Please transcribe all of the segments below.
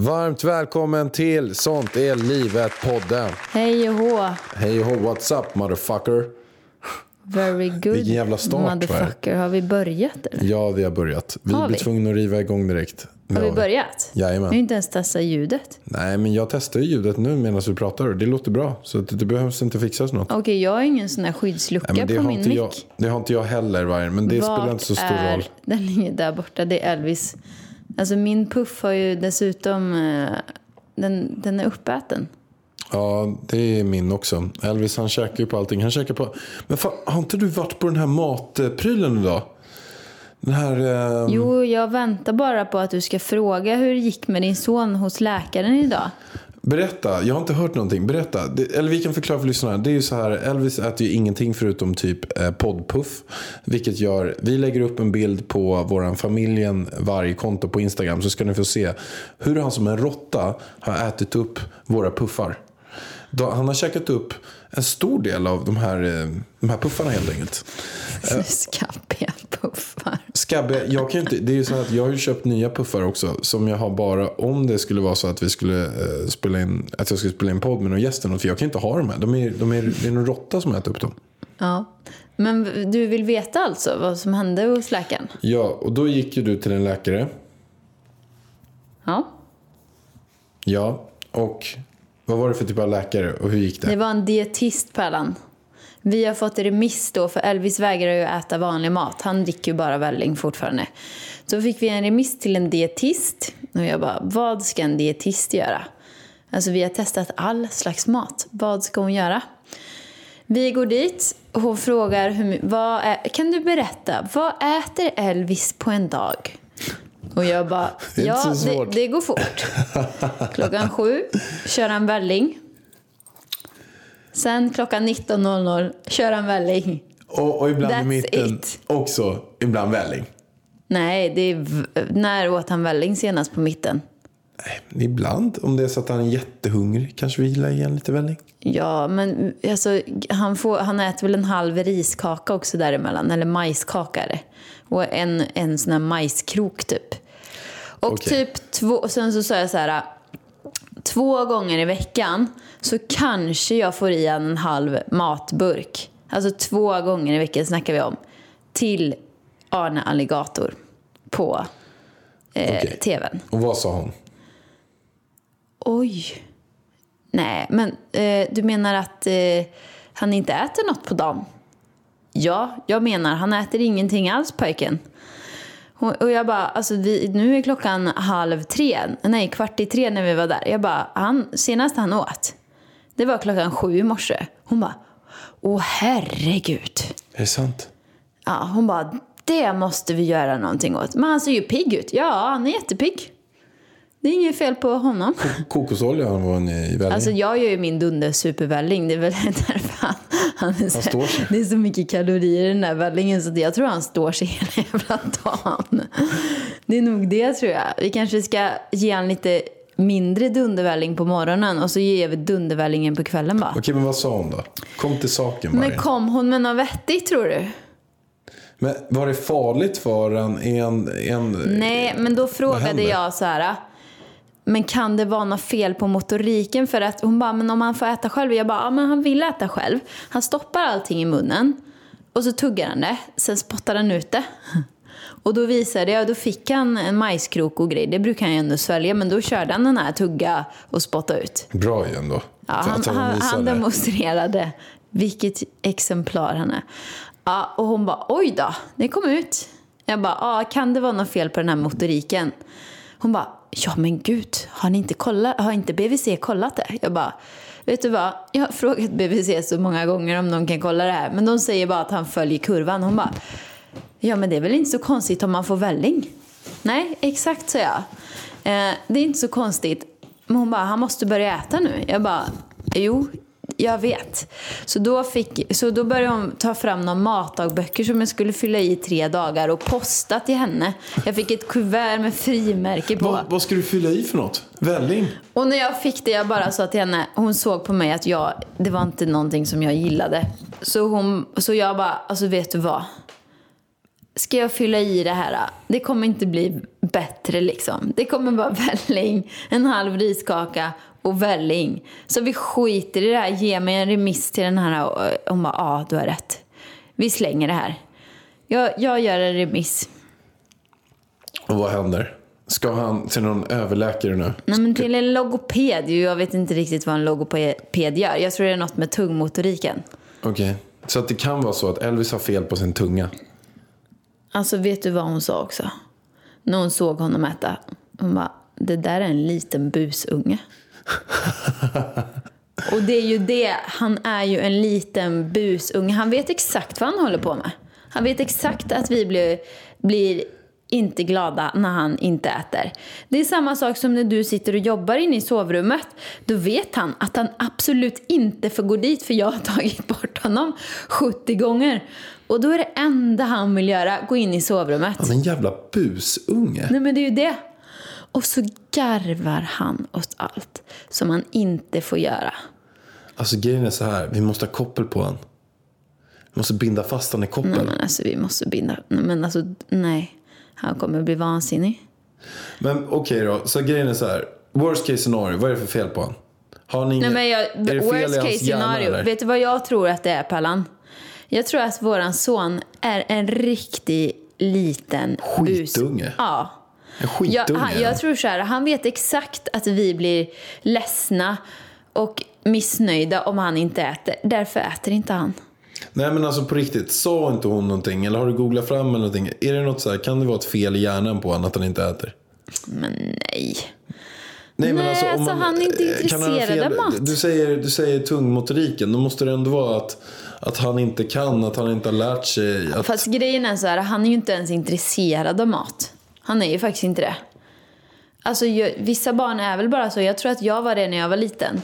Varmt välkommen till Sånt är livet-podden. Hej och hå. Hej ho, what's up motherfucker? Very good. Vilken jävla start? Motherfucker. Har vi börjat eller? Ja, vi har börjat. Vi Har blir vi? tvungna att riva igång direkt. Har vi börjat? Jajamän. Vi har inte ens testat ljudet. Nej, men jag testar ju ljudet nu medan vi pratar. Det låter bra, så att det behövs inte fixas något. Okej, jag har ingen sån här skyddslucka Nej, det, på min mick. jag, det har inte jag heller, Vargen, men det spelar inte så stor är... roll. Den ligger där borta. Det är Elvis. Alltså min puff har ju dessutom... eh, Den, den är uppäten. Ja, det är min också. Elvis han käkar ju på allting. Han käkar på... Men fan, har inte du varit på den här matprylen idag? Den här... Eh... Jo, jag väntar bara på att du ska fråga hur det gick med din son hos läkaren idag. Berätta, jag har inte hört någonting. Berätta. Det, eller vi kan förklara för lyssnarna. Det är ju så här, Elvis äter ju ingenting förutom typ eh, poddpuff. Vilket gör, vi lägger upp en bild på våran familjen varje konto på Instagram. Så ska ni få se hur han som en råtta har ätit upp våra puffar. Då, han har käkat upp en stor del av de här, eh, de här puffarna helt enkelt. Skabbiga puffar. Skabbe, jag kan inte, det är ju så att jag har ju köpt nya puffar också. Som jag har bara om det skulle vara så att vi skulle eh, spela in, att jag skulle spela in podd med någon gäst. För jag kan inte ha dem här. De är, de är, det är någon råtta som äter upp dem. Ja. Men du vill veta alltså vad som hände hos läkaren? Ja, och då gick ju du till en läkare. Ja. Ja, och vad var det för typ av läkare och hur gick det? Det var en dietist Pärlan. Vi har fått remiss då, för Elvis vägrar ju äta vanlig mat. Han dricker ju bara välling fortfarande. Så fick vi en remiss till en dietist. Och jag bara, vad ska en dietist göra? Alltså vi har testat all slags mat. Vad ska hon göra? Vi går dit och hon frågar, hur, vad är, kan du berätta, vad äter Elvis på en dag? Och jag bara, ja det, svårt." det går fort. Klockan sju kör han välling. Sen klockan 19.00 kör han välling. Och, och ibland i That's mitten it. också, ibland välling. Nej, det är när åt han välling senast på mitten? Ibland, om det är så att han är jättehungrig, kanske vi gillar igen lite välling. Ja, men alltså, han, får, han äter väl en halv riskaka också däremellan, eller majskaka. Och en, en sån här majskrok typ. Och Okej. typ två, sen så sa jag så här, två gånger i veckan så kanske jag får i en halv matburk. Alltså två gånger i veckan snackar vi om. Till Arne Alligator på eh, Okej. tvn. Och vad sa hon? Oj. Nej, men eh, du menar att eh, han inte äter något på dagen? Ja, jag menar han äter ingenting alls pojken. Och jag bara, alltså vi, nu är klockan halv tre, nej kvart i tre när vi var där. Jag bara, han, senast han åt, det var klockan sju i morse. Hon bara, åh herregud. Är det sant? Ja, hon bara, det måste vi göra någonting åt. Men han ser ju pigg ut. Ja, han är jättepigg. Det är inget fel på honom. Kokosolja var ni i välling? Alltså jag gör ju min dunder supervälling. Det är väl därför han, han, är så, sig. Det är så mycket kalorier i den där vällingen så jag tror han står sig hela jävla dagen. Det är nog det tror jag. Vi kanske ska ge han lite mindre dundervälling på morgonen och så ger vi dundervällingen på kvällen bara. Okej, men vad sa hon då? Kom till saken Men Vargen. kom hon med något vettigt tror du? Men var det farligt för en... en, en Nej, men då frågade jag så här. Men kan det vara något fel på motoriken? För att hon bara, men om han får äta själv? Jag bara, ja men han vill äta själv. Han stoppar allting i munnen. Och så tuggar han det. Sen spottar han ut det. Och då visade jag, då fick han en majskrok och grej. Det brukar han ju ändå svälja. Men då körde han den här tugga och spotta ut. Bra ju ändå. Ja, han, han, han demonstrerade vilket exemplar han är. Ja, och hon bara, oj då, det kom ut. Jag bara, ja, kan det vara något fel på den här motoriken? Hon bara, ja men gud, har, ni inte kollat, har inte BVC kollat det? Jag bara, vet du vad? Jag har frågat BVC så många gånger om de kan kolla det här. Men de säger bara att han följer kurvan. Hon bara, ja men det är väl inte så konstigt om man får välling? Nej, exakt sa jag. Eh, det är inte så konstigt. Men hon bara, han måste börja äta nu. Jag bara, jo, jag vet. Så då, fick, så då började hon ta fram några matdagböcker som jag skulle fylla i tre dagar och posta till henne. Jag fick ett kuvert med frimärke på. Vad, vad ska du fylla i för något? Välling? Och när jag fick det, jag bara sa till henne, hon såg på mig att jag, det var inte någonting som jag gillade. Så, hon, så jag bara, alltså vet du vad? Ska jag fylla i det här? Det kommer inte bli bättre liksom. Det kommer vara välling, en halv riskaka och välling. Så vi skiter i det här, ge mig en remiss till den här. Och Hon bara, ja du har rätt. Vi slänger det här. Jag, jag gör en remiss. Och vad händer? Ska han till någon överläkare nu? Nej, men till en logoped. Jag vet inte riktigt vad en logoped gör. Jag tror det är något med tungmotoriken. Okej. Så att det kan vara så att Elvis har fel på sin tunga. Alltså vet du vad hon sa också? När hon såg honom äta. Hon bara, det där är en liten busunge. Och det är ju det, han är ju en liten busunge. Han vet exakt vad han håller på med. Han vet exakt att vi blir, blir inte glada när han inte äter. Det är samma sak som när du sitter och jobbar inne i sovrummet. Då vet han att han absolut inte får gå dit för jag har tagit bort honom 70 gånger. Och då är det enda han vill göra gå in i sovrummet. Han är en jävla busunge. Nej men det är ju det. Och så garvar han åt allt som han inte får göra. Alltså grejen är så här, vi måste ha koppel på han. Vi måste binda fast han i koppel. Nej men alltså vi måste binda. Nej, men alltså nej. Han kommer bli vansinnig. Men okej då, så grejen är så här. Worst case scenario, vad är det för fel på han? Har ni Nej inget, men jag, är det fel i worst hans case hjärna, scenario. eller? Vet du vad jag tror att det är Pallan? Jag tror att våran son är en riktig liten bus. Skitunge? Ja. Jag, han, jag tror så här, han vet exakt att vi blir ledsna och missnöjda om han inte äter. Därför äter inte han. Nej men alltså på riktigt, sa inte hon någonting? Eller har du googlat fram eller någonting? Är det något så här, kan det vara ett fel i hjärnan på honom att han inte äter? Men nej. Nej, Nej, alltså, han är inte eh, intresserad av mat. Du säger, du säger tungmotoriken. Då måste det ändå vara att, att han inte kan, att han inte har lärt sig. Att, Fast grejen är så här, han är ju inte ens intresserad av mat. Han är ju faktiskt inte det. Alltså jag, vissa barn är väl bara så. Jag tror att jag var det när jag var liten.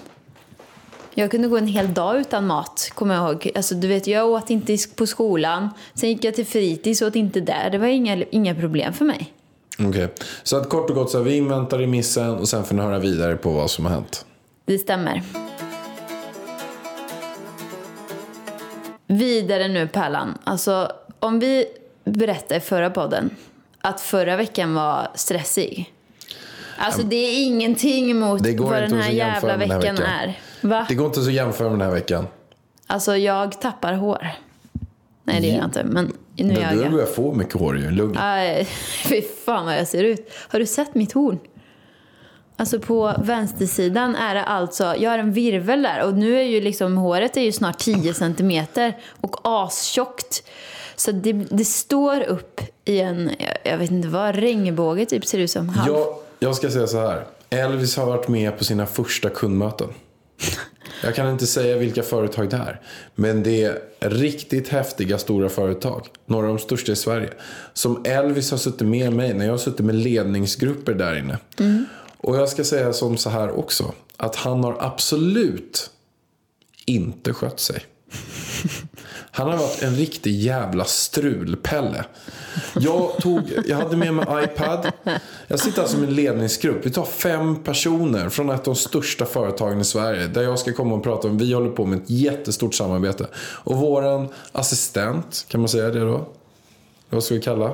Jag kunde gå en hel dag utan mat, kommer jag ihåg. Alltså, du vet, jag åt inte på skolan. Sen gick jag till fritids och åt inte där. Det var inga, inga problem för mig. Okej. Så att kort och gott, så här, vi inväntar remissen och sen får ni höra vidare på vad som har hänt. Det stämmer. Vidare nu Pärlan. Alltså, om vi berättade i förra podden att förra veckan var stressig. Alltså det är ingenting mot vad den här jävla den här veckan veckan. är. Va? Det går inte så att jämföra med den här veckan. Alltså jag tappar hår. Nej det gör jag inte, men nu Men gör du har jag. börjat få mycket hår ju. Lugn. Aj, Fy fan vad jag ser ut. Har du sett mitt horn? Alltså på vänstersidan är det alltså, jag har en virvel där och nu är ju liksom håret är ju snart 10 centimeter och astjockt. Så det, det står upp i en, jag- jag vet inte vad, regnbåge typ ser det ut som. Halv. Jag, jag ska säga så här. Elvis har varit med på sina första kundmöten. Jag kan inte säga vilka företag det är. Men det är riktigt häftiga stora företag. Några av de största i Sverige. Som Elvis har suttit med mig när jag har suttit med ledningsgrupper där inne. Och jag ska säga som så här också. Att han har absolut inte skött sig. Han har varit en riktig jävla strulpelle. Jag, tog, jag hade med mig iPad. Jag sitter alltså med en ledningsgrupp. Vi tar fem personer från ett av de största företagen i Sverige. Där jag ska komma och prata om. Vi håller på med ett jättestort samarbete. Och våran assistent, kan man säga det då? Vad ska vi kalla?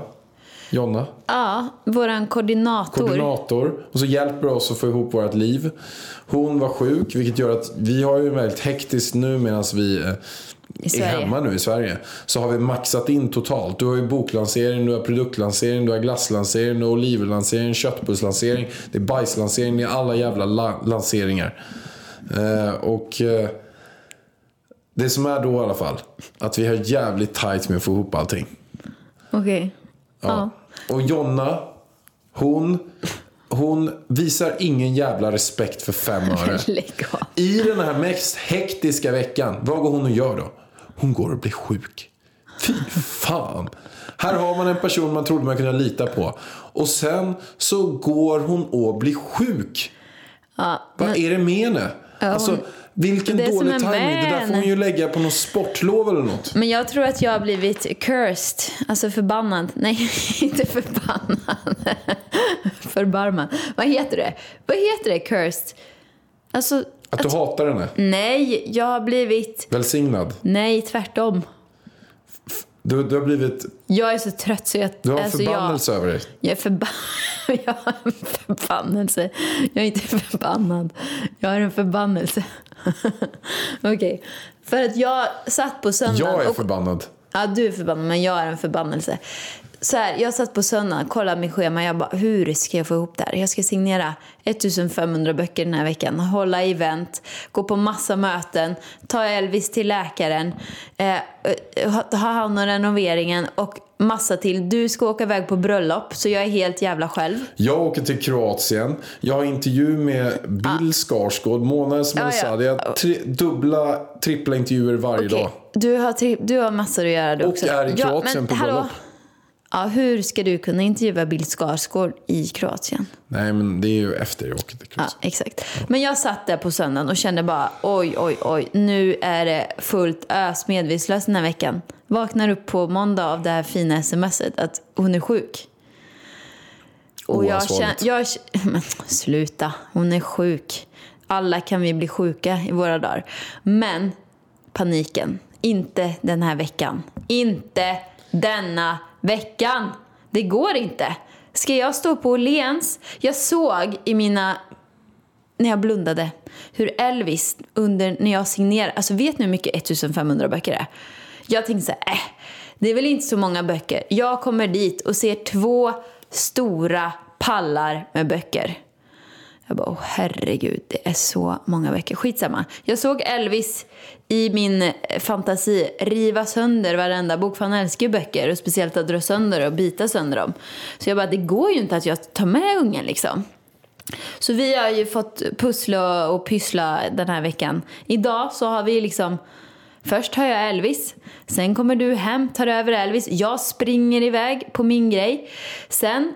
Jonna? Ja, våran koordinator. koordinator och så hjälper oss att få ihop vårt liv. Hon var sjuk vilket gör att vi har ju väldigt hektiskt nu medan vi är Sverige. hemma nu i Sverige. Så har vi maxat in totalt. Du har ju boklansering, du har produktlansering, du har glasslansering, du har olivenlansering, köttbullslansering, det är bajslansering, det är alla jävla la- lanseringar. Eh, och eh, det som är då i alla fall, att vi har jävligt tight med att få ihop allting. Okej. Ja. Och Jonna, hon, hon visar ingen jävla respekt för fem öre. I den här mest hektiska veckan, vad går hon och gör då? Hon går och blir sjuk. Fy fan. Här har man en person man trodde man kunde lita på. Och sen så går hon och blir sjuk. Ja, Vad är det med henne? Alltså, vilken Det dålig är timing. Det där får hon ju lägga på något sportlov eller något. Men jag tror att jag har blivit cursed. Alltså förbannad. Nej, inte förbannad. Förbarmad. Vad heter det? Vad heter det, cursed? Alltså, Att du hatar henne. nej, jag har blivit... Välsignad. Nej, tvärtom. Du, du har blivit... Jag är så trött så jag... Du har en alltså förbannelse över dig. Jag, jag är förba... jag har en förbannelse. Jag är inte förbannad. Jag har en förbannelse. Okej. För att jag satt på söndagen Jag är och förbannad. Ja, du är förbannad, men jag är en förbannelse. Så här, jag satt på söndagen, kollade mitt schema. Jag bara, hur ska jag få ihop det här? Jag ska signera 1500 böcker den här veckan, hålla event, gå på massa möten, ta Elvis till läkaren, eh, ha ha hand om renoveringen och massa till. Du ska åka iväg på bröllop, så jag är helt jävla själv. Jag åker till Kroatien. Jag har intervju med Bill Skarsgård, Mona Esmeralda. Jag har tre, dubbla, trippla intervjuer varje Okej, dag. Du, har tri- du har massor att göra du Och också. är i Ja, Kroatien men på hallå? Ja, hur ska du kunna intervjua Bill Skarsgård i Kroatien? Nej, men det är ju efter jag åker till Ja, Kroatien. exakt. Men jag satt där på söndagen och kände bara oj, oj, oj, nu är det fullt ös medvetslös den här veckan. Vaknar upp på måndag av det här fina smset att hon är sjuk. Och jag känner, jag, men sluta, hon är sjuk. Alla kan vi bli sjuka i våra dagar. Men paniken, inte den här veckan. Inte denna veckan. Det går inte. Ska jag stå på Åhléns? Jag såg i mina när jag blundade hur Elvis under när jag signerade, alltså vet ni hur mycket 1500 böcker är? Jag tänkte så här, äh, det är väl inte så många böcker. Jag kommer dit och ser två stora pallar med böcker. Jag bara, åh herregud, det är så många böcker. Skitsamma. Jag såg Elvis i min eh, fantasi riva sönder varenda bok, för han älskar ju böcker. Och speciellt att dra sönder och bita sönder dem. Så jag bara, det går ju inte att jag tar med ungen liksom. Så vi har ju fått pussla och pyssla den här veckan. Idag så har vi liksom Först har jag Elvis, sen kommer du hem, tar över Elvis. Jag springer iväg på min grej. Sen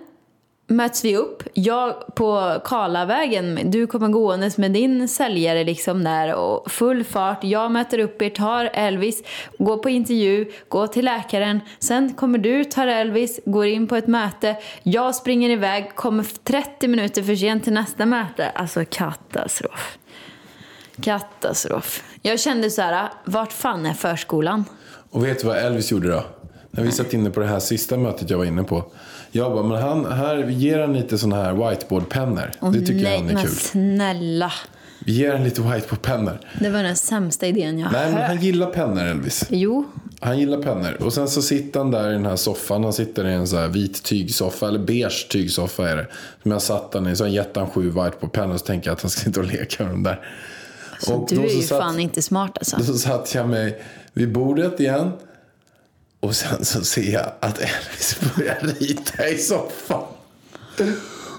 möts vi upp. Jag på Karlavägen, du kommer gåendes med din säljare liksom där och full fart. Jag möter upp er, tar Elvis, går på intervju, går till läkaren. Sen kommer du, tar Elvis, går in på ett möte. Jag springer iväg, kommer 30 minuter för sent till nästa möte. Alltså katastrof. Katastrof. Jag kände så här, vart fan är förskolan? Och vet du vad Elvis gjorde då? När vi satt inne på det här sista mötet jag var inne på. Jag bara, men han, här, ger han lite såna här whiteboardpennor. Det tycker Nej, jag han är men kul. snälla. Vi ger han lite whiteboardpennor. Det var den sämsta idén jag Nej, men han gillar pennor Elvis. Jo, Han gillar pennor. Och sen så sitter han där i den här soffan. Han sitter i en så här vit tygsoffa, eller beige tygsoffa är det. Som jag satt han i. Så han gett han sju whiteboardpennor. Så tänker jag att han ska sitta och leka med dem där. så Och du är ju satt- fan inte smart alltså. Då så satt jag mig vid bordet igen. Och sen så ser jag att Elvis börjar rita i soffan.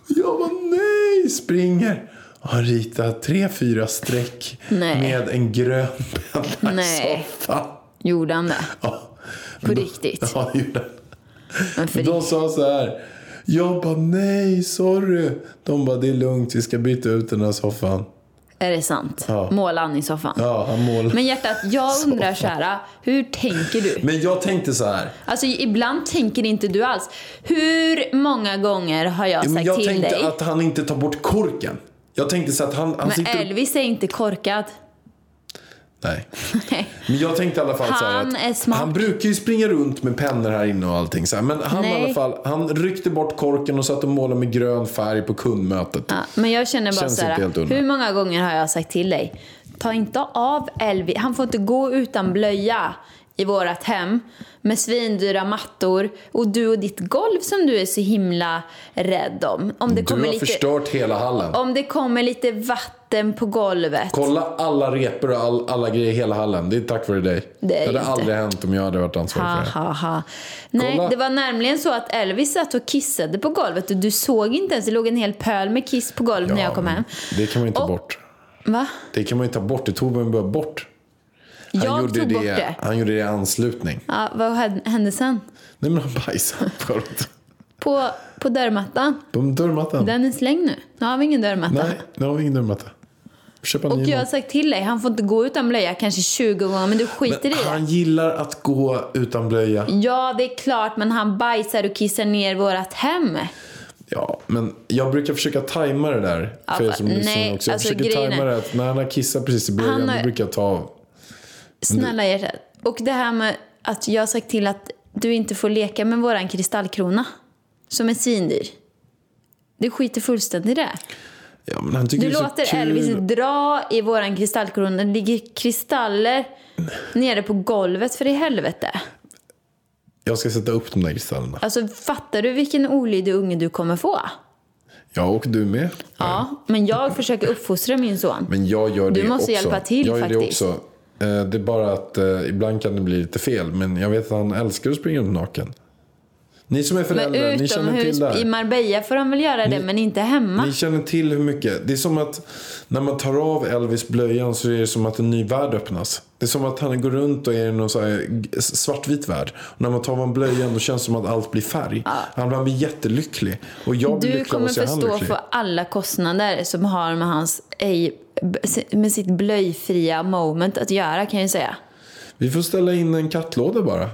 Jag bara nej, springer. Och har ritat tre, fyra streck Nej. med en grön penna Nej. i soffan. Gjorde han det? Ja. På riktigt? Ja, gjorde han. Men De sa så här. Jag bara nej, sorry. De bara det är lugnt, vi ska byta ut den här soffan. Är det sant? Ja. Måla han i soffan? Ja, målade. Men hjärtat, jag undrar så här, hur tänker du? Men jag tänkte så här. Alltså ibland tänker inte du alls. Hur många gånger har jag Men sagt jag till tänkte dig? att han inte tar bort korken. Jag tänkte så att han, han Men sitter... Elvis är inte korkad. Nej. Men jag tänkte i alla fall så Han att är smart. han brukar ju springa runt med pennor här inne och allting så här. Men han i alla fall, han ryckte bort korken och satt och målade med grön färg på kundmötet. Ja, men jag känner bara Känns så här, hur många gånger har jag sagt till dig? Ta inte av Elvis, han får inte gå utan blöja i vårat hem med svindyra mattor och du och ditt golv som du är så himla rädd om. Om det Du kommer har lite, förstört hela hallen. om det kommer lite vatten vatten på golvet. Kolla alla repor och all, alla grejer i hela hallen. Det är tack vare dig. Det är hade inte. aldrig hänt om jag hade varit ansvarig Ha, för det. ha, ha. Nej, Kolla. det var nämligen så att Elvis satt och kissade på golvet och du såg inte ens. Det låg en hel pöl med kiss på golvet när jag kom hem. Det kan man ju ta Och- bort. Va? Det kan man ju ta bort. Det tog man bara bort. Han Jag gjorde tog det, bort det. Han gjorde det i anslutning. Ja, vad hände sen? Nej men han bajsade på, På, på dörrmattan. på dörrmattan. Den är slängd nu. Nu har vi ingen dörrmatta. Nej, nu har vi ingen dörrmatta. Köpa Och jag har sagt till dig, han får inte gå utan blöja kanske 20 gånger, men du skiter i Men det. han gillar att gå utan blöja. Ja, det är klart, men han bajsar och kissar ner vårat hem. Ja, men jag brukar försöka tajma det där. Ja, För er som nej, också. Jag alltså, försöker tajma det att när han har kissat precis i blöjan, har- då brukar jag ta av. Snälla hjärtat. Och det här med att jag har sagt till att du inte får leka med våran kristallkrona. Som är svindyr. Du skiter fullständigt i det. Ja, men han tycker Du det är så låter kul. Elvis dra i våran kristallkrona. Det ligger kristaller nere på golvet för i helvete. Jag ska sätta upp de där kristallerna. Alltså fattar du vilken olydig unge du kommer få? Ja, och du med. Ja, men jag försöker uppfostra min son. Men jag gör det Du måste också. hjälpa till jag gör faktiskt. Det, också. Eh, det är bara att eh, ibland kan det bli lite fel. Men jag vet att han älskar att springa runt naken. Ni som är Men föräldrar, ni känner till det här. i Marbella får han väl göra det, men inte hemma. Ni känner till hur mycket. Det är som att när man tar av Elvis blöjan så är det som att en ny värld öppnas. Det är som att han går runt och är i någon så svartvit värld. Och när man tar av honom blöjan då känns det som att allt blir färg. Han blir jättelycklig. Och jag blir Du lycklig kommer att se få han stå lycklig. för alla kostnader som har med hans ej, med sitt blöjfria moment att göra kan jag ju säga. Vi får ställa in en kattlåda bara.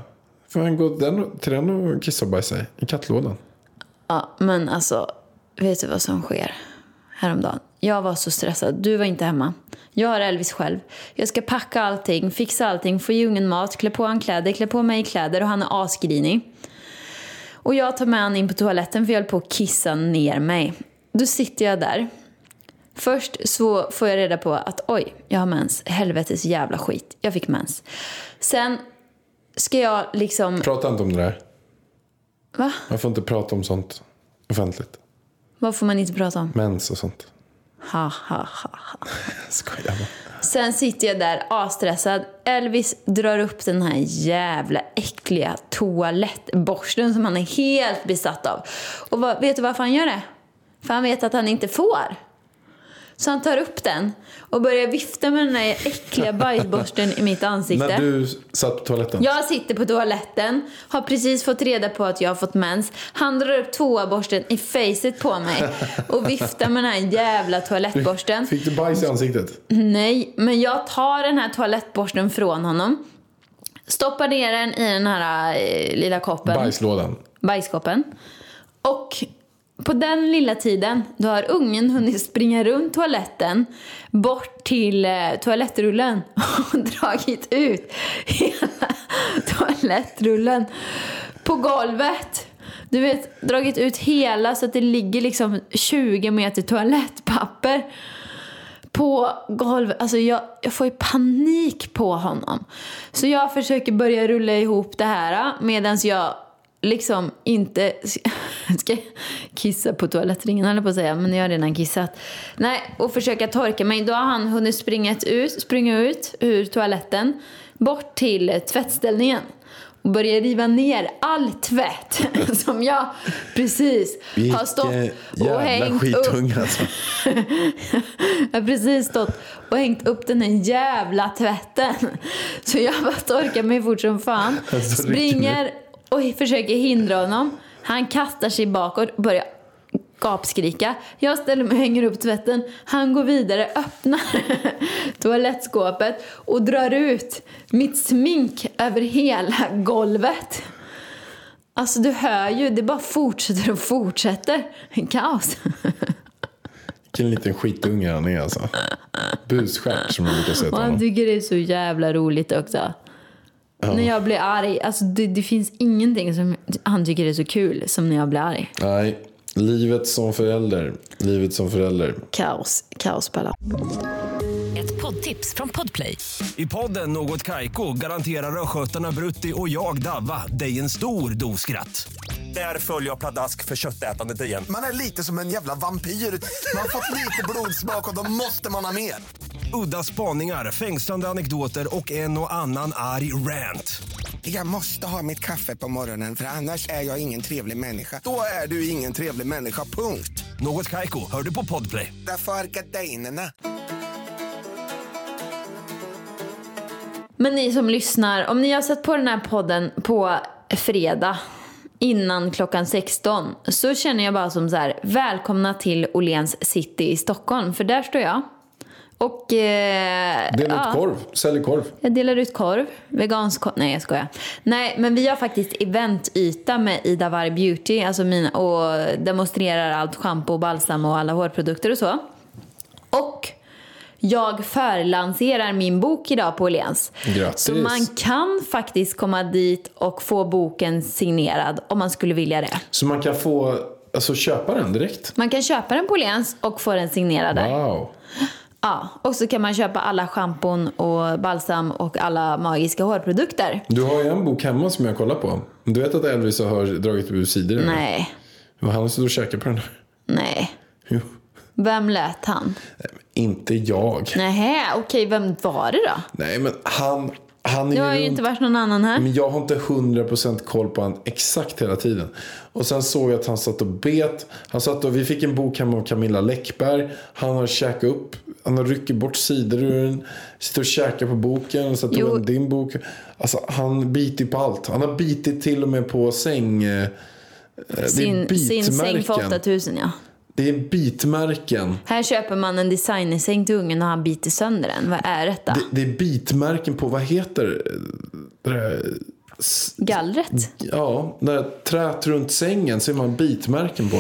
Får han gå den, till den och kissa och bajsa i? I kattlådan. Ja, men alltså, vet du vad som sker häromdagen? Jag var så stressad. Du var inte hemma. Jag har Elvis själv. Jag ska packa allting, fixa allting, få i ungen mat, klä på han kläder, klä på mig kläder och han är asgrinig. Och jag tar med han in på toaletten för jag höll på att kissa ner mig. Då sitter jag där. Först så får jag reda på att oj, jag har mens. Helvetes jävla skit. Jag fick mens. Sen ska jag liksom... Prata inte om det där. Va? Man får inte prata om sånt offentligt. Vad får man inte prata om? Mens och sånt. Ha, ha, ha, ha. Skojar bara. Sen sitter jag där asstressad. Elvis drar upp den här jävla äckliga toalettborsten som han är helt besatt av. Och vad, vet du varför han gör det? För han vet att han inte får. Så han tar upp den och börjar vifta med den här äckliga bajsborsten i mitt ansikte. När du satt på toaletten. Jag sitter på toaletten, har precis fått reda på att jag har fått mens. Han drar upp toaborsten i facet på mig och viftar med den här jävla toalettborsten. Fick du bajs i ansiktet? Nej, men jag tar den här toalettborsten från honom. Stoppar ner den i den här eh, lilla koppen. Bajslådan. Bajskoppen. Och på den lilla tiden, då har ungen hunnit springa runt toaletten bort till eh, toalettrullen och dragit ut hela toalettrullen på golvet. Du vet, dragit ut hela så att det ligger liksom 20 meter toalettpapper på golvet. Alltså jag, jag får ju panik på honom. Så jag försöker börja rulla ihop det här eh, medan jag liksom inte ska kissa på toalettringen eller på att säga, men jag har redan kissat. Nej, och försöka torka mig. Då har han hunnit springa ut, springa ut ur toaletten bort till tvättställningen och börja riva ner all tvätt som jag precis har stått och jävla hängt upp. skitunge alltså. Jag har precis stått och hängt upp den här jävla tvätten. Så jag bara torkar mig fort som fan. Alltså, Springer och försöker hindra honom. Han kastar sig bakåt och börjar gapskrika. Jag ställer mig och hänger upp tvätten. Han går vidare, öppnar toalettskåpet och drar ut mitt smink över hela golvet. Alltså du hör ju, det bara fortsätter och fortsätter. Kaos. Vilken liten skitunge han är alltså. Busstjärt som man brukar säga till Och han honom. tycker det är så jävla roligt också. När jag blir arg, alltså det, det finns ingenting som han tycker är så kul som när jag blir arg. Nej, livet som förälder. Livet som förälder. Kaos, kaos på alla. Ett poddtips från Podplay. I podden Något Kaiko garanterar östgötarna Brutti och jag, Davva, dig en stor dos skratt. Där följer jag pladask för köttätandet igen. Man är lite som en jävla vampyr. Man har fått lite blodsmak och då måste man ha mer. Udda spaningar, fängslande anekdoter och en och annan arg rant. Jag måste ha mitt kaffe på morgonen för annars är jag ingen trevlig människa. Då är du ingen trevlig människa, punkt. Något Kaiko, hör du på Podplay. Därför är gardinerna. Men ni som lyssnar, om ni har sett på den här podden på fredag innan klockan 16 så känner jag bara som så här, välkomna till Åhléns city i Stockholm, för där står jag. Och... Eh, Dela ut ja. korv. Sälj korv. Jag delar ut korv. Vegansk korv. Nej, jag skojar. Nej, men vi har faktiskt eventyta med Ida Varg Beauty alltså mina, och demonstrerar allt schampo, balsam och alla hårprodukter och så. Och jag förlanserar min bok idag på Åhléns. Grattis. Så man kan faktiskt komma dit och få boken signerad om man skulle vilja det. Så man kan få, alltså köpa den direkt. Man kan köpa den på Åhléns och få den signerad där. Wow. Ja, och så kan man köpa alla schampon och balsam och alla magiska hårprodukter. Du har ju en bok hemma som jag kollar på. Du vet att Elvis har dragit ur sidor? Nej, Men han suttit och käkat på den. nej. Jo. Vem lät han? Inte jag. Nähä, okej, vem var det då? Nej, men han, han är har ju inte varit någon annan här. Men jag har inte 100% koll på han exakt hela tiden. Och sen såg jag att han satt och bet. Han satt och, vi fick en bok hemma av Camilla Läckberg. Han har käkat upp, han ryckt bort sidor ur den. Sitter och käkar på boken. Så tog han din bok. Alltså han biter på allt. Han har bitit till och med på säng. eh, det är Sin, sin säng för bitmärken. 8000 ja. Det är bitmärken. Här köper man en designersäng till ungen och han biter sönder den. Vad är detta? Det, det är bitmärken på, vad heter det? där, s- Gallret? Ja, det där trät runt sängen ser man bitmärken på.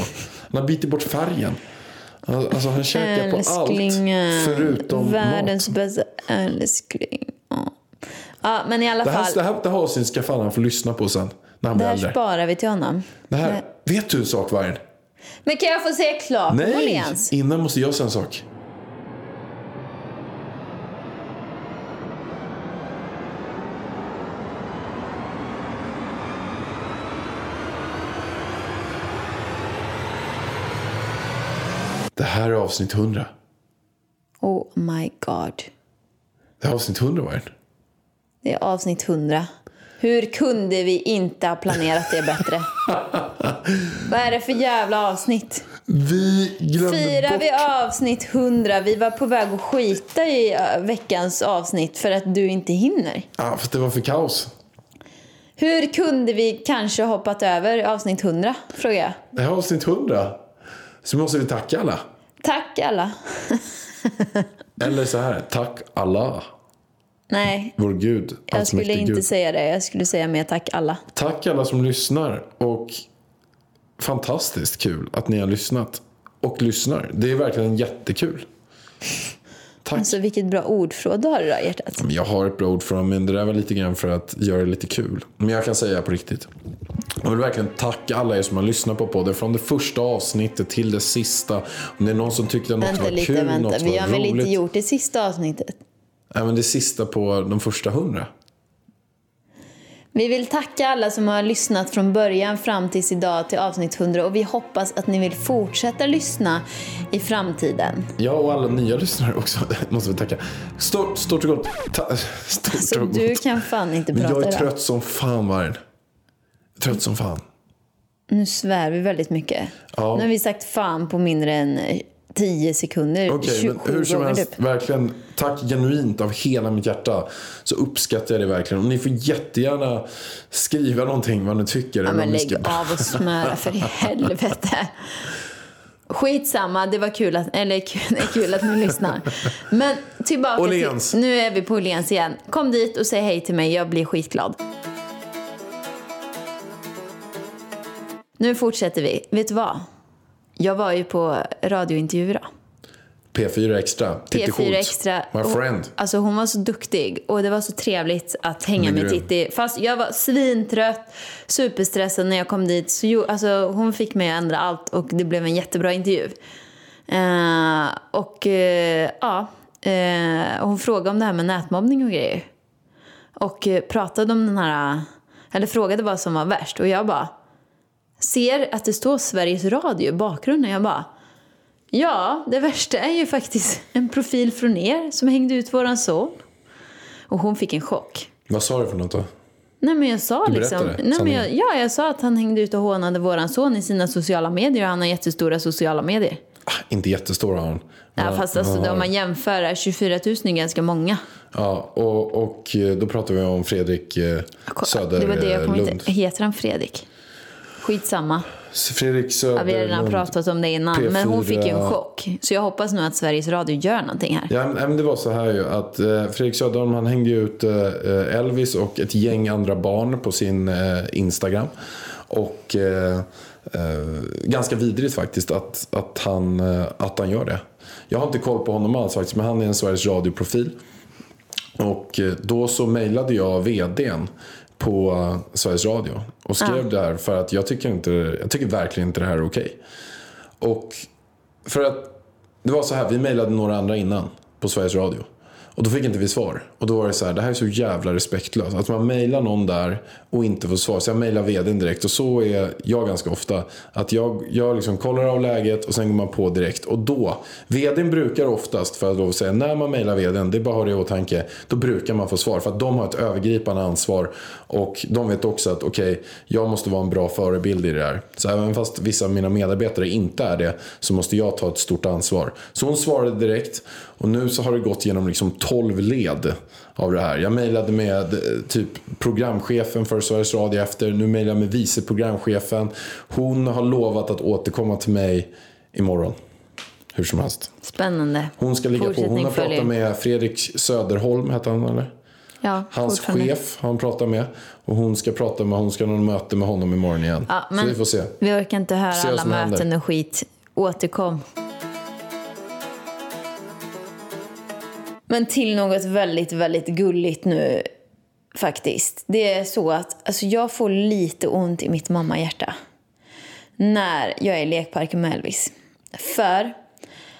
Han har bitit bort färgen. Alltså han käkar på allt förutom Världens mat. bästa älskling. Ja. ja, men i alla Det här, fall. det här, det här avsnittet ska fan han få lyssna på sen. När han Det här äldre. sparar vi till honom. Det här, vet du en sak Vargen? Men kan jag få säga klart Nej, innan måste jag säga en sak. Det här är avsnitt 100. Oh my god. Det är avsnitt 100 Vargen. Det är avsnitt 100. Hur kunde vi inte ha planerat det bättre? Vad är det för jävla avsnitt? Vi glömde Firar bort... vi avsnitt 100? Vi var på väg att skita i äh, veckans avsnitt för att du inte hinner. Ja, för det var för kaos. Hur kunde vi kanske hoppat över avsnitt 100? Frågar jag. Det här är avsnitt 100. Så måste vi tacka alla. Tack alla. Eller så här, tack alla. Nej, Vår Gud, jag skulle inte Gud. säga det. Jag skulle säga mer tack alla. Tack alla som lyssnar och fantastiskt kul att ni har lyssnat och lyssnar. Det är verkligen jättekul. Tack. Alltså vilket bra ordförråd du har idag hjärtat. Jag har ett bra ord för dem, men det där var lite grann för att göra det lite kul. Men jag kan säga på riktigt. Jag vill verkligen tacka alla er som har lyssnat på podden. Från det första avsnittet till det sista. Om det är någon som tyckte att något Vänta var lite, kul, vänta. något Vi var har väl inte gjort det sista avsnittet? Nej, men det sista på de första hundra. Vi vill tacka alla som har lyssnat från början fram tills idag till avsnitt 100 och vi hoppas att ni vill fortsätta lyssna i framtiden. Ja, och alla nya lyssnare också. måste vi tacka. Stort, stort och gott. Ta, stort Så och gott. du kan fan inte Men prata jag är trött som fan, Vargen. Trött som fan. Nu svär vi väldigt mycket. Ja. Nu har vi sagt fan på mindre än eh, 10 sekunder. Okej, 27 men hur som helst, typ. verkligen tack genuint av hela mitt hjärta. Så uppskattar jag det verkligen. Och ni får jättegärna skriva någonting vad ni tycker. Ja, men lägg ska- av och smära för i helvete. Skitsamma, det var kul att, eller kul, kul att ni lyssnar. Men tillbaka Åhléns. till, nu är vi på Åhléns igen. Kom dit och säg hej till mig, jag blir skitglad. Nu fortsätter vi. Vet du vad? Jag var ju på radiointervju idag. P4 Extra. Titti P4 Schultz, Extra. My Och- friend. Alltså hon var så duktig och det var så trevligt att hänga med. Titti. Fast jag var svintrött, superstressad när jag kom dit. Så jo, alltså, hon fick mig att ändra allt och det blev en jättebra intervju. Eh, och eh, ja, eh, hon frågade om det här med nätmobbning och grejer. Och pratade om den här, eller frågade vad som var värst. Och jag bara, ser att det står Sveriges Radio i bakgrunden. Jag bara, ja, det värsta är ju faktiskt en profil från er som hängde ut våran son. Och hon fick en chock. Vad sa du för något då? Nej men jag sa Du liksom, nej, men jag, sanningen. ja jag sa att han hängde ut och hånade våran son i sina sociala medier och han har jättestora sociala medier. Ah, inte jättestora har han. Ja, fast alltså, har- om man jämför, 24 000 är ganska många. Ja, och, och eh, då pratar vi om Fredrik eh, det var det jag Söderlund. inte... Heter han Fredrik? Skitsamma. Fredrik Ja, vi har redan pratat om det innan. Men hon fick ju en P4. chock. Så jag hoppas nu att Sveriges Radio gör någonting här. Ja, men det var så här ju att eh, Fredrik Söderholm han hängde ut eh, Elvis och ett gäng andra barn på sin eh, Instagram. Och eh, eh, ganska vidrigt faktiskt att, att, han, att han gör det. Jag har inte koll på honom alls faktiskt, men han är en Sveriges Radio-profil. Och då så mejlade jag vdn på Sveriges Radio och skrev det här för att jag tycker, inte, jag tycker verkligen inte det här är okej. Och för att det var så här, vi mejlade några andra innan på Sveriges Radio. Och då fick inte vi svar. Och då var det så här, det här är så jävla respektlöst. Att man mejlar någon där och inte får svar. Så jag mejlar vdn direkt. Och så är jag ganska ofta. Att jag, jag liksom kollar av läget och sen går man på direkt. Och då, vdn brukar oftast, för att lov att säga, när man mejlar vdn, det är bara att ha det i åtanke. Då brukar man få svar. För att de har ett övergripande ansvar. Och de vet också att okej, jag måste vara en bra förebild i det här. Så även fast vissa av mina medarbetare inte är det, så måste jag ta ett stort ansvar. Så hon svarade direkt. Och nu så har det gått genom liksom 12 led av det här. Jag mejlade med eh, typ programchefen för Sveriges Radio efter. Nu mejlar jag med vice programchefen. Hon har lovat att återkomma till mig imorgon. Hur som helst. Spännande. Hon ska ligga på. Hon har pratat med Fredrik Söderholm, hette han eller? Ja, Hans chef har hon pratat med. Och hon ska prata med, hon ska ha möte med honom imorgon igen. Ja, Så vi får se. Vi orkar inte höra alla som händer. möten och skit. Återkom. Men till något väldigt, väldigt gulligt nu faktiskt. Det är så att alltså, jag får lite ont i mitt mammahjärta när jag är i lekparken med Elvis. För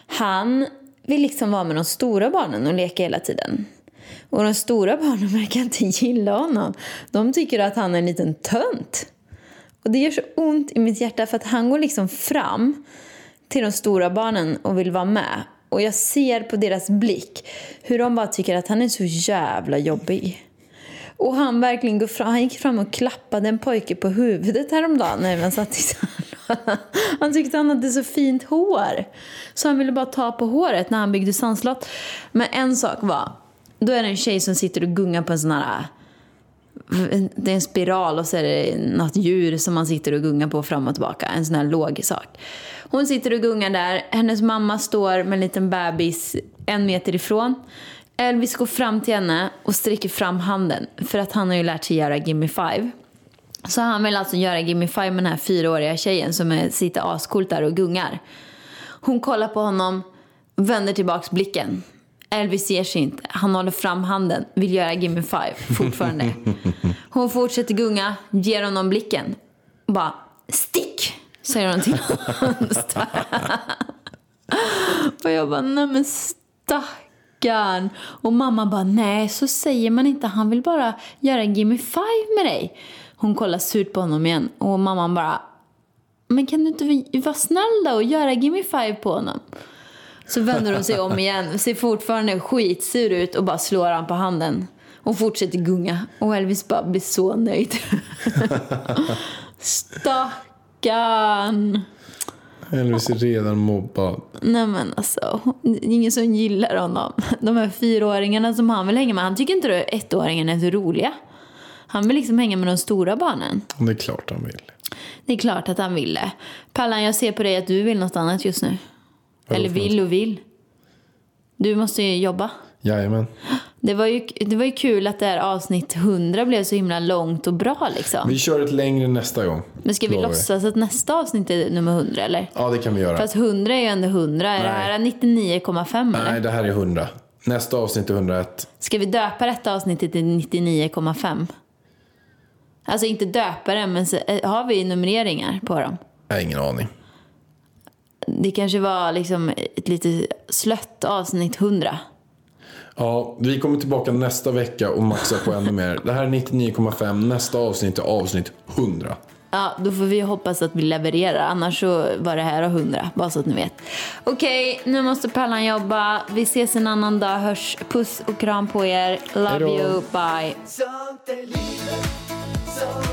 han vill liksom vara med de stora barnen och leka hela tiden. Och de stora barnen verkar inte gilla honom. De tycker att han är en liten tönt. Och det gör så ont i mitt hjärta för att han går liksom fram till de stora barnen och vill vara med. Och jag ser på deras blick hur de bara tycker att han är så jävla jobbig. Och han verkligen går fram, han gick fram och klappade en pojke på huvudet häromdagen när han satt i sandlådan. Han tyckte han hade så fint hår. Så han ville bara ta på håret när han byggde sandslott. Men en sak var, då är det en tjej som sitter och gungar på en sån här det är en spiral och så är det något djur som man sitter och gungar på fram och tillbaka. En sån här låg sak. Hon sitter och gungar där. Hennes mamma står med en liten bebis en meter ifrån. Elvis går fram till henne och sträcker fram handen. För att han har ju lärt sig göra Gimme Five. Så han vill alltså göra Gimme Five med den här fyraåriga tjejen som är, sitter ascoolt där och gungar. Hon kollar på honom, vänder tillbaks blicken. Elvis ger sig inte. Han håller fram handen, vill göra Gimme Five fortfarande. Hon fortsätter gunga, ger honom blicken. Bara, stick! Säger hon till honom. Och jag bara, nej men stackarn. Och mamma bara, nej så säger man inte. Han vill bara göra Gimme Five med dig. Hon kollar surt på honom igen. Och mamman bara, men kan du inte vara snäll då och göra Gimme Five på honom? Så vänder hon sig om igen, ser fortfarande skitsur ut och bara slår han på handen. Och fortsätter gunga. Och Elvis bara blir så nöjd. Stackarn. Elvis är redan mobbad. Nej men alltså, det är ingen som gillar honom. De här fyraåringarna som han vill hänga med, han tycker inte att ettåringen är så roliga. Han vill liksom hänga med de stora barnen. Det är klart han vill. Det är klart att han ville. Pallan, jag ser på dig att du vill något annat just nu. Eller vill och vill. Du måste ju jobba. Jajamän. Det var, ju, det var ju kul att det här avsnitt 100 blev så himla långt och bra liksom. Vi kör ett längre nästa gång. Men ska vi lovar låtsas att nästa avsnitt är nummer 100 eller? Ja, det kan vi göra. Fast 100 är ju ändå 100. Är det här 99,5 eller? Nej, det här är 100. Nästa avsnitt är 101. Ska vi döpa detta avsnittet till 99,5? Alltså inte döpa det, men så, eh, har vi numreringar på dem? Jag har ingen aning. Det kanske var liksom ett lite slött avsnitt 100. Ja, vi kommer tillbaka nästa vecka och maxar på ännu mer. Det här är 99,5. Nästa avsnitt är avsnitt 100. Ja, då får vi hoppas att vi levererar. Annars så var det här och hundra, bara så att ni vet. Okej, nu måste Pallan jobba. Vi ses en annan dag. Hörs. Puss och kram på er. Love Hejdå. you. Bye. Sånt är livet, sånt